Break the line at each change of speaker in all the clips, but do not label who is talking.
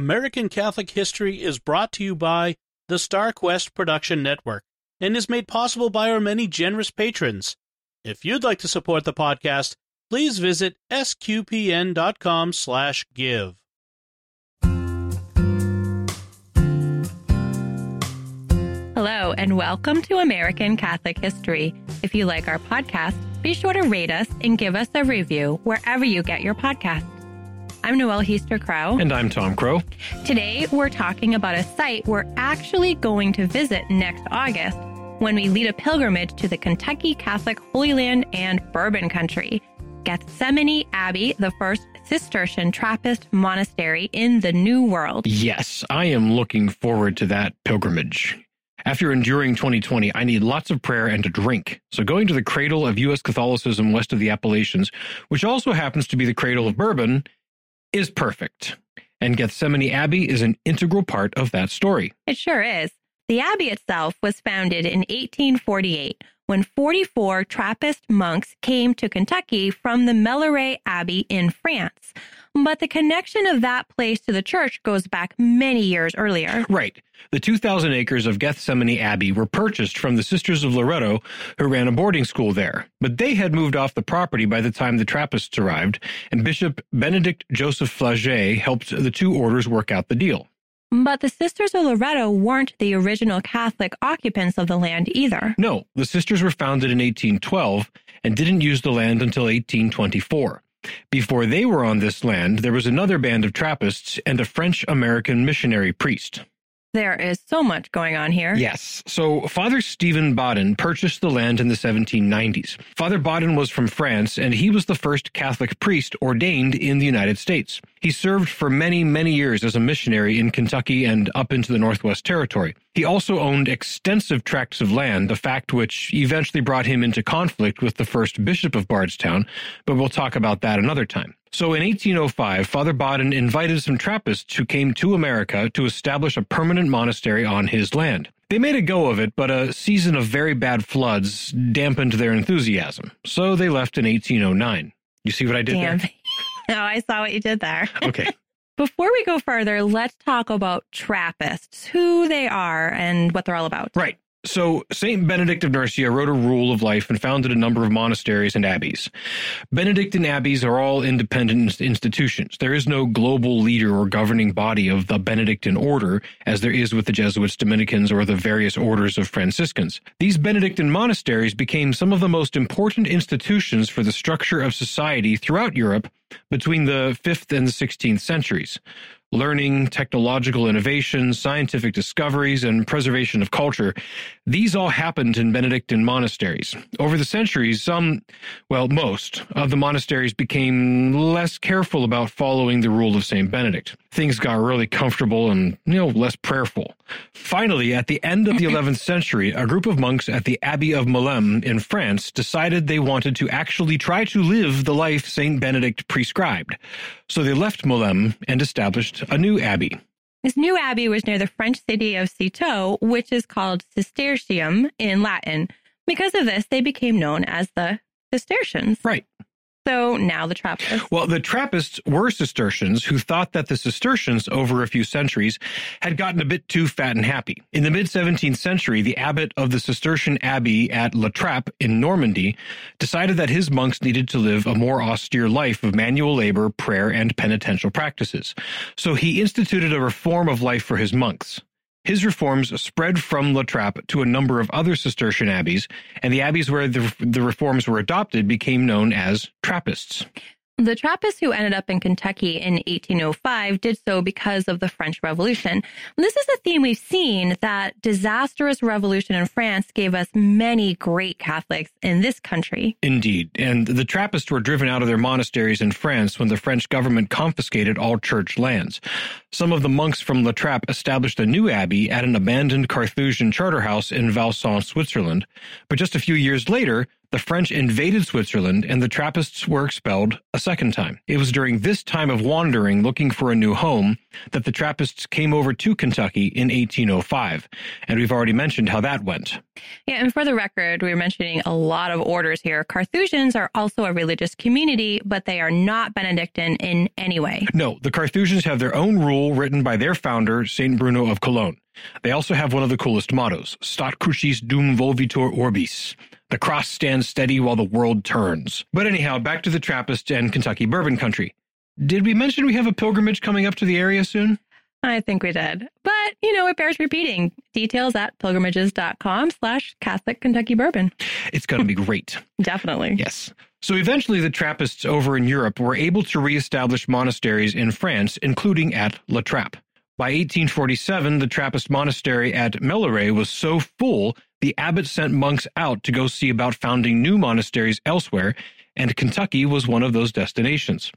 American Catholic History is brought to you by the StarQuest Production Network and is made possible by our many generous patrons. If you'd like to support the podcast, please visit sqpn.com slash give.
Hello, and welcome to American Catholic History. If you like our podcast, be sure to rate us and give us a review wherever you get your podcast. I'm Noelle Heaster Crow.
And I'm Tom Crow.
Today, we're talking about a site we're actually going to visit next August when we lead a pilgrimage to the Kentucky Catholic Holy Land and Bourbon Country. Gethsemani Abbey, the first Cistercian Trappist monastery in the New World.
Yes, I am looking forward to that pilgrimage. After enduring 2020, I need lots of prayer and a drink. So going to the cradle of U.S. Catholicism west of the Appalachians, which also happens to be the cradle of bourbon, is perfect. And Gethsemani Abbey is an integral part of that story.
It sure is. The abbey itself was founded in 1848 when 44 Trappist monks came to Kentucky from the Melleray Abbey in France. But the connection of that place to the church goes back many years earlier.
Right. The 2,000 acres of Gethsemani Abbey were purchased from the Sisters of Loretto, who ran a boarding school there. But they had moved off the property by the time the Trappists arrived, and Bishop Benedict Joseph Flaget helped the two orders work out the deal.
But the Sisters of Loretto weren't the original Catholic occupants of the land either.
No, the sisters were founded in 1812 and didn't use the land until 1824. Before they were on this land, there was another band of Trappists and a French American missionary priest.
There is so much going on here.
Yes. So Father Stephen Badin purchased the land in the 1790s. Father Badin was from France, and he was the first Catholic priest ordained in the United States. He served for many, many years as a missionary in Kentucky and up into the Northwest Territory. He also owned extensive tracts of land, a fact which eventually brought him into conflict with the first bishop of Bardstown, but we'll talk about that another time. So in 1805, Father Badin invited some Trappists who came to America to establish a permanent monastery on his land. They made a go of it, but a season of very bad floods dampened their enthusiasm, so they left in 1809. You see what I did
Damn.
there?
no, I saw what you did there.
Okay.
Before we go further, let's talk about Trappists, who they are and what they're all about.
Right. So, St. Benedict of Nursia wrote a rule of life and founded a number of monasteries and abbeys. Benedictine abbeys are all independent institutions. There is no global leader or governing body of the Benedictine order, as there is with the Jesuits, Dominicans, or the various orders of Franciscans. These Benedictine monasteries became some of the most important institutions for the structure of society throughout Europe between the 5th and the 16th centuries learning, technological innovations, scientific discoveries, and preservation of culture. These all happened in Benedictine monasteries. Over the centuries, some, well, most of the monasteries became less careful about following the rule of St. Benedict. Things got really comfortable and, you know, less prayerful. Finally, at the end of the 11th century, a group of monks at the Abbey of Molesme in France decided they wanted to actually try to live the life St. Benedict prescribed. So they left Molesme and established a new abbey.
This new abbey was near the French city of Citeaux, which is called Cistercium in Latin. Because of this, they became known as the Cistercians.
Right.
So now the Trappists.
Well, the Trappists were Cistercians who thought that the Cistercians, over a few centuries, had gotten a bit too fat and happy. In the mid 17th century, the abbot of the Cistercian abbey at La Trappe in Normandy decided that his monks needed to live a more austere life of manual labor, prayer, and penitential practices. So he instituted a reform of life for his monks. His reforms spread from La Trappe to a number of other Cistercian abbeys, and the abbeys where the, the reforms were adopted became known as Trappists.
The Trappists who ended up in Kentucky in 1805 did so because of the French Revolution. This is a theme we've seen that disastrous revolution in France gave us many great Catholics in this country.
Indeed. And the Trappists were driven out of their monasteries in France when the French government confiscated all church lands. Some of the monks from La Trappe established a new abbey at an abandoned Carthusian charter house in Valsainte, Switzerland. But just a few years later, the French invaded Switzerland and the Trappists were expelled a second time. It was during this time of wandering looking for a new home that the Trappists came over to Kentucky in 1805. And we've already mentioned how that went.
Yeah, and for the record, we are mentioning a lot of orders here. Carthusians are also a religious community, but they are not Benedictine in any way.
No, the Carthusians have their own rule written by their founder, St. Bruno of Cologne. They also have one of the coolest mottos, Stat crucis dum volvitur orbis. The cross stands steady while the world turns. But anyhow, back to the Trappist and Kentucky bourbon country. Did we mention we have a pilgrimage coming up to the area soon?
I think we did. But, you know, it bears repeating. Details at pilgrimages.com slash Catholic Kentucky Bourbon.
It's going to be great.
Definitely.
Yes. So eventually the Trappists over in Europe were able to reestablish monasteries in France, including at La Trappe. By 1847, the Trappist monastery at Melleray was so full, the abbot sent monks out to go see about founding new monasteries elsewhere, and Kentucky was one of those destinations.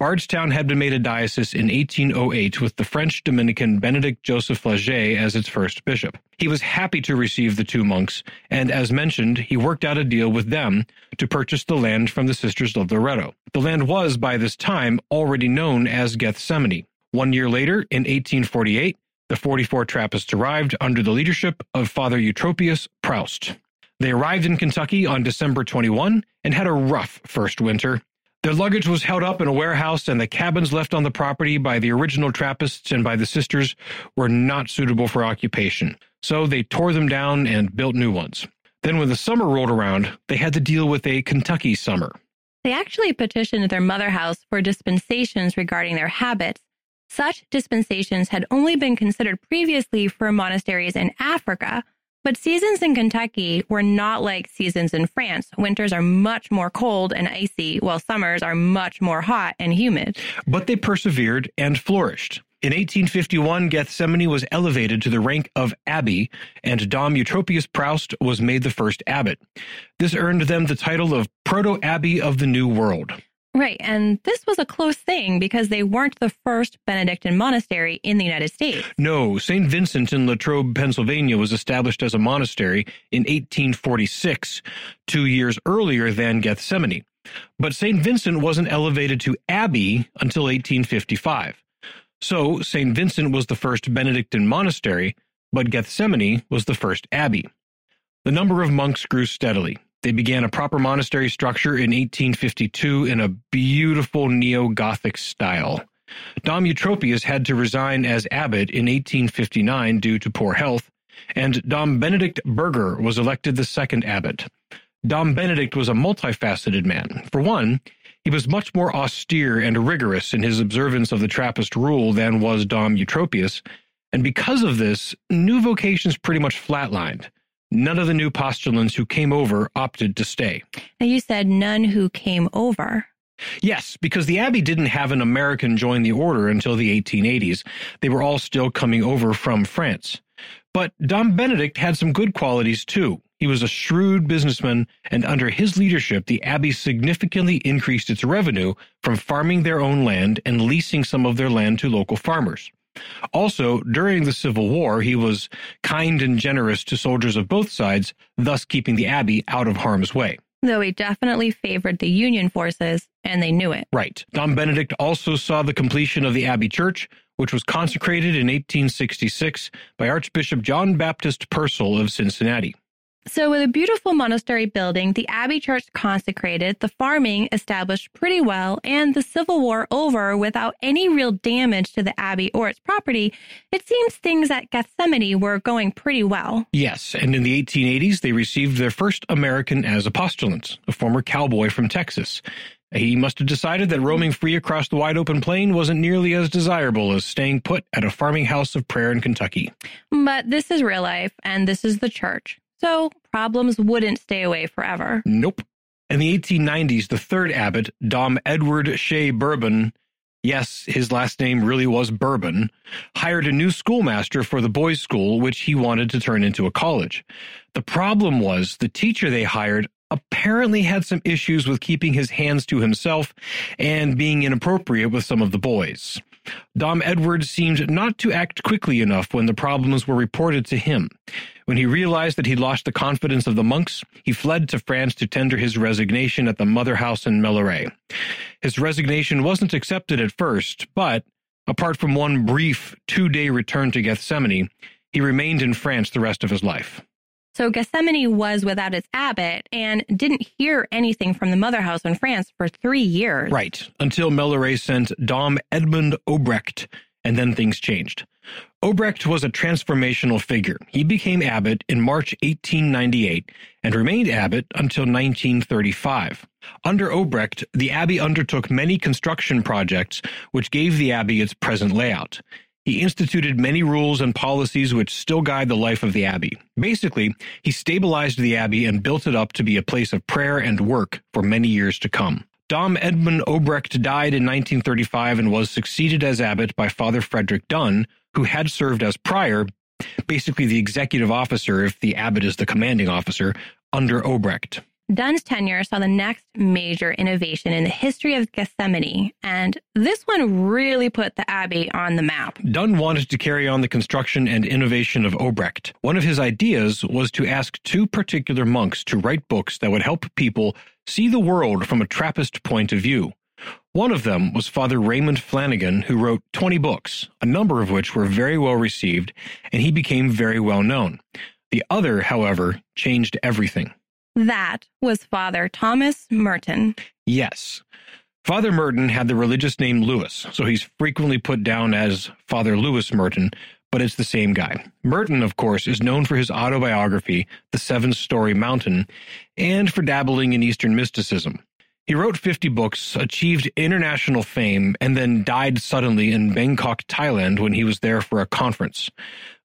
Bardstown had been made a diocese in 1808 with the French Dominican Benedict Joseph Flaget as its first bishop. He was happy to receive the two monks, and as mentioned, he worked out a deal with them to purchase the land from the Sisters of Loretto. The land was, by this time, already known as Gethsemani. One year later, in 1848, the 44 Trappists arrived under the leadership of Father Eutropius Proust. They arrived in Kentucky on December 21 and had a rough first winter. Their luggage was held up in a warehouse, and the cabins left on the property by the original Trappists and by the sisters were not suitable for occupation. So they tore them down and built new ones. Then, when the summer rolled around, they had to deal with a Kentucky summer.
They actually petitioned their mother house for dispensations regarding their habits. Such dispensations had only been considered previously for monasteries in Africa, but seasons in Kentucky were not like seasons in France. Winters are much more cold and icy, while summers are much more hot and humid.
But they persevered and flourished. In 1851, Gethsemani was elevated to the rank of abbey, and Dom Eutropius Proust was made the first abbot. This earned them the title of Proto-Abbey of the New World.
Right. And this was a close thing because they weren't the first Benedictine monastery in the United States.
No, St. Vincent in Latrobe, Pennsylvania was established as a monastery in 1846, two years earlier than Gethsemani. But St. Vincent wasn't elevated to abbey until 1855. So St. Vincent was the first Benedictine monastery, but Gethsemani was the first abbey. The number of monks grew steadily. They began a proper monastery structure in 1852 in a beautiful neo Gothic style. Dom Eutropius had to resign as abbot in 1859 due to poor health, and Dom Benedict Berger was elected the second abbot. Dom Benedict was a multifaceted man. For one, he was much more austere and rigorous in his observance of the Trappist rule than was Dom Eutropius, and because of this, new vocations pretty much flatlined. None of the new postulants who came over opted to stay.
Now, you said none who came over.
Yes, because the Abbey didn't have an American join the order until the 1880s. They were all still coming over from France. But Dom Benedict had some good qualities too. He was a shrewd businessman, and under his leadership, the Abbey significantly increased its revenue from farming their own land and leasing some of their land to local farmers. Also, during the Civil War, he was kind and generous to soldiers of both sides, thus keeping the Abbey out of harm's way.
Though he definitely favored the Union forces, and they knew it.
Right. Dom Benedict also saw the completion of the Abbey Church, which was consecrated in 1866 by Archbishop John Baptist Purcell of Cincinnati.
So, with a beautiful monastery building, the Abbey Church consecrated, the farming established pretty well, and the Civil War over without any real damage to the Abbey or its property, it seems things at Gethsemani were going pretty well.
Yes, and in the 1880s, they received their first American as a postulant, a former cowboy from Texas. He must have decided that roaming free across the wide open plain wasn't nearly as desirable as staying put at a farming house of prayer in Kentucky.
But this is real life, and this is the church. So problems wouldn't stay away forever.
Nope. In the 1890s, the third abbot, Dom Edward Chaix Bourbon, yes, his last name really was Bourbon, hired a new schoolmaster for the boys' school, which he wanted to turn into a college. The problem was the teacher they hired apparently had some issues with keeping his hands to himself and being inappropriate with some of the boys. Dom Edwards seemed not to act quickly enough when the problems were reported to him. When he realized that he'd lost the confidence of the monks, he fled to France to tender his resignation at the mother house in Melleray. His resignation wasn't accepted at first, but apart from one brief two day return to Gethsemani, he remained in France the rest of his life.
So Gethsemani was without its abbot and didn't hear anything from the mother house in France for three years.
Right, until Melleray sent Dom Edmund Obrecht, and then things changed. Obrecht was a transformational figure. He became abbot in March 1898 and remained abbot until 1935. Under Obrecht, the abbey undertook many construction projects which gave the abbey its present layout. He instituted many rules and policies which still guide the life of the abbey. Basically, he stabilized the abbey and built it up to be a place of prayer and work for many years to come. Dom Edmund Obrecht died in 1935 and was succeeded as abbot by Father Frederick Dunne, who had served as prior, basically the executive officer if the abbot is the commanding officer, under Obrecht.
Dunne's tenure saw the next major innovation in the history of Gethsemani, and this one really put the Abbey on the map.
Dunne wanted to carry on the construction and innovation of Obrecht. One of his ideas was to ask two particular monks to write books that would help people see the world from a Trappist point of view. One of them was Father Raymond Flanagan, who wrote 20 books, a number of which were very well received, and he became very well known. The other, however, changed everything.
That was Father Thomas Merton.
Yes. Father Merton had the religious name Louis, so he's frequently put down as Father Louis Merton, but it's the same guy. Merton, of course, is known for his autobiography, The Seven Storey Mountain, and for dabbling in Eastern mysticism. He wrote 50 books, achieved international fame, and then died suddenly in Bangkok, Thailand when he was there for a conference.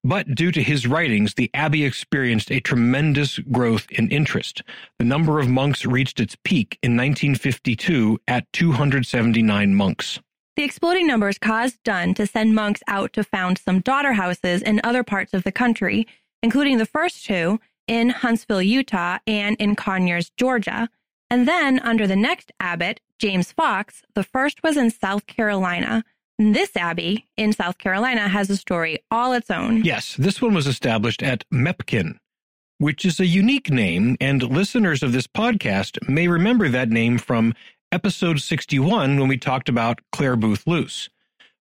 But due to his writings, the abbey experienced a tremendous growth in interest. The number of monks reached its peak in 1952 at 279 monks.
The exploding numbers caused Dunne to send monks out to found some daughter houses in other parts of the country, including the first two in Huntsville, Utah, and in Conyers, Georgia. And then, under the next abbot, James Fox, the first was in South Carolina. This abbey in South Carolina has a story all its own.
Yes, this one was established at Mepkin, which is a unique name, and listeners of this podcast may remember that name from episode 61 when we talked about Clare Boothe Luce.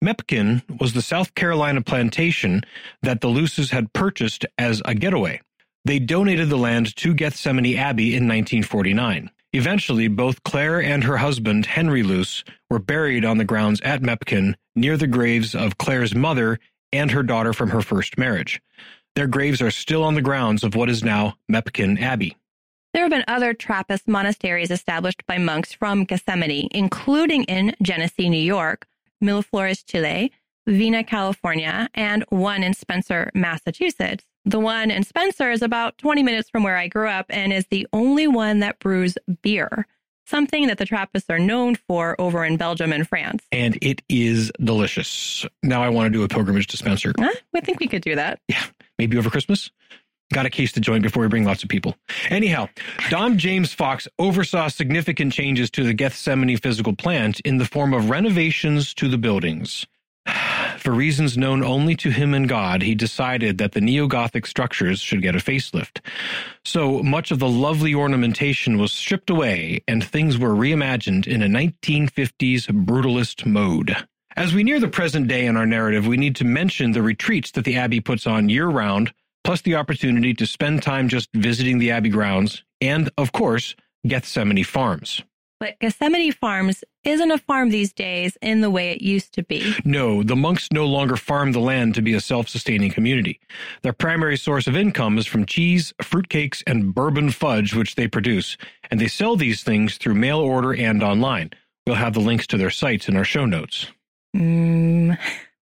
Mepkin was the South Carolina plantation that the Luces had purchased as a getaway. They donated the land to Gethsemani Abbey in 1949. Eventually, both Clare and her husband, Henry Luce, were buried on the grounds at Mepkin near the graves of Clare's mother and her daughter from her first marriage. Their graves are still on the grounds of what is now Mepkin Abbey.
There have been other Trappist monasteries established by monks from Gethsemani, including in Genesee, New York, Miraflores, Chile, Vina, California, and one in Spencer, Massachusetts. The one in Spencer is about 20 minutes from where I grew up and is the only one that brews beer, something that the Trappists are known for over in Belgium and France.
And it is delicious. Now I want to do a pilgrimage to Spencer.
Huh? I think we could do that.
Yeah, maybe over Christmas. Got a case to join before we bring lots of people. Anyhow, Dom James Fox oversaw significant changes to the Gethsemani physical plant in the form of renovations to the buildings. For reasons known only to him and God, he decided that the neo Gothic structures should get a facelift. So much of the lovely ornamentation was stripped away and things were reimagined in a 1950s brutalist mode. As we near the present day in our narrative, we need to mention the retreats that the Abbey puts on year round, plus the opportunity to spend time just visiting the Abbey grounds, and, of course, Gethsemani Farms.
But Gethsemani Farms isn't a farm these days in the way it used to be.
No, the monks no longer farm the land to be a self sustaining community. Their primary source of income is from cheese, fruitcakes, and bourbon fudge, which they produce, and they sell these things through mail order and online. We'll have the links to their sites in our show notes.
Mmm,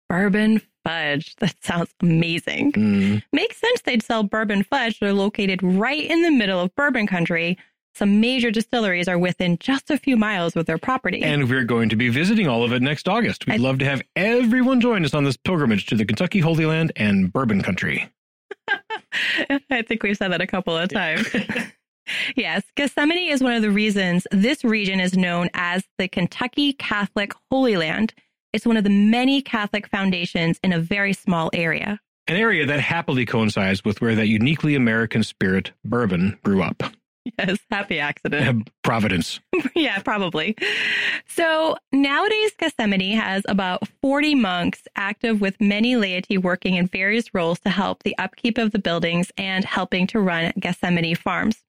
bourbon fudge. That sounds amazing.
Mm.
Makes sense they'd sell bourbon fudge. They're located right in the middle of bourbon country some major distilleries are within just a few miles of their property.
And we're going to be visiting all of it next August. We'd I, love to have everyone join us on this pilgrimage to the Kentucky Holy Land and Bourbon Country.
I think we've said that a couple of times. yes, Gethsemani is one of the reasons this region is known as the Kentucky Catholic Holy Land. It's one of the many Catholic foundations in a very small area.
An area that happily coincides with where that uniquely American spirit, bourbon, grew up.
Yes, happy accident.
Providence.
yeah, probably. So nowadays, Gethsemani has about 40 monks active with many laity working in various roles to help the upkeep of the buildings and helping to run Gethsemani farms.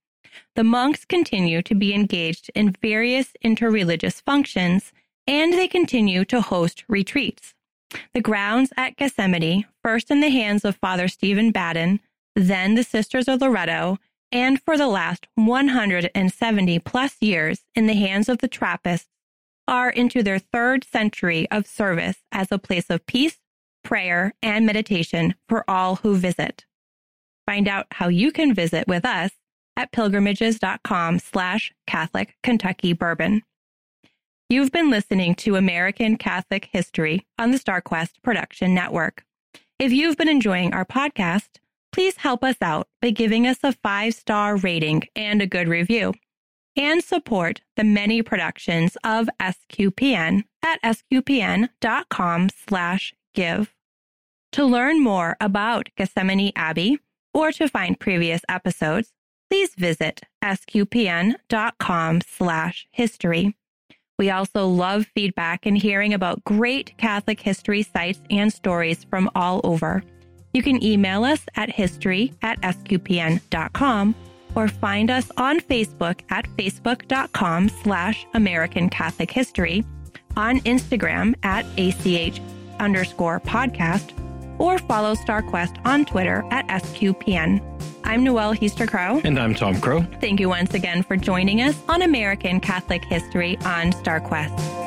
The monks continue to be engaged in various interreligious functions and they continue to host retreats. The grounds at Gethsemani, first in the hands of Father Stephen Badin, then the Sisters of Loretto, and for the last 170 plus years in the hands of the Trappists, are into their third century of service as a place of peace, prayer, and meditation for all who visit. Find out how you can visit with us at pilgrimages.com slash Catholic Kentucky Bourbon. You've been listening to American Catholic History on the StarQuest Production Network. If you've been enjoying our podcast, please help us out by giving us a five star rating and a good review. And support the many productions of SQPN at sqpn.com slash give. To learn more about Gethsemani Abbey or to find previous episodes, please visit sqpn.com slash history. We also love feedback and hearing about great Catholic history sites and stories from all over. You can email us at history at sqpn.com or find us on Facebook at facebook.com slash American Catholic History, on Instagram at ACH underscore podcast, or follow StarQuest on Twitter at SQPN. I'm Noelle Heaster Crow.
And I'm Tom Crow.
Thank you once again for joining us on American Catholic History on StarQuest.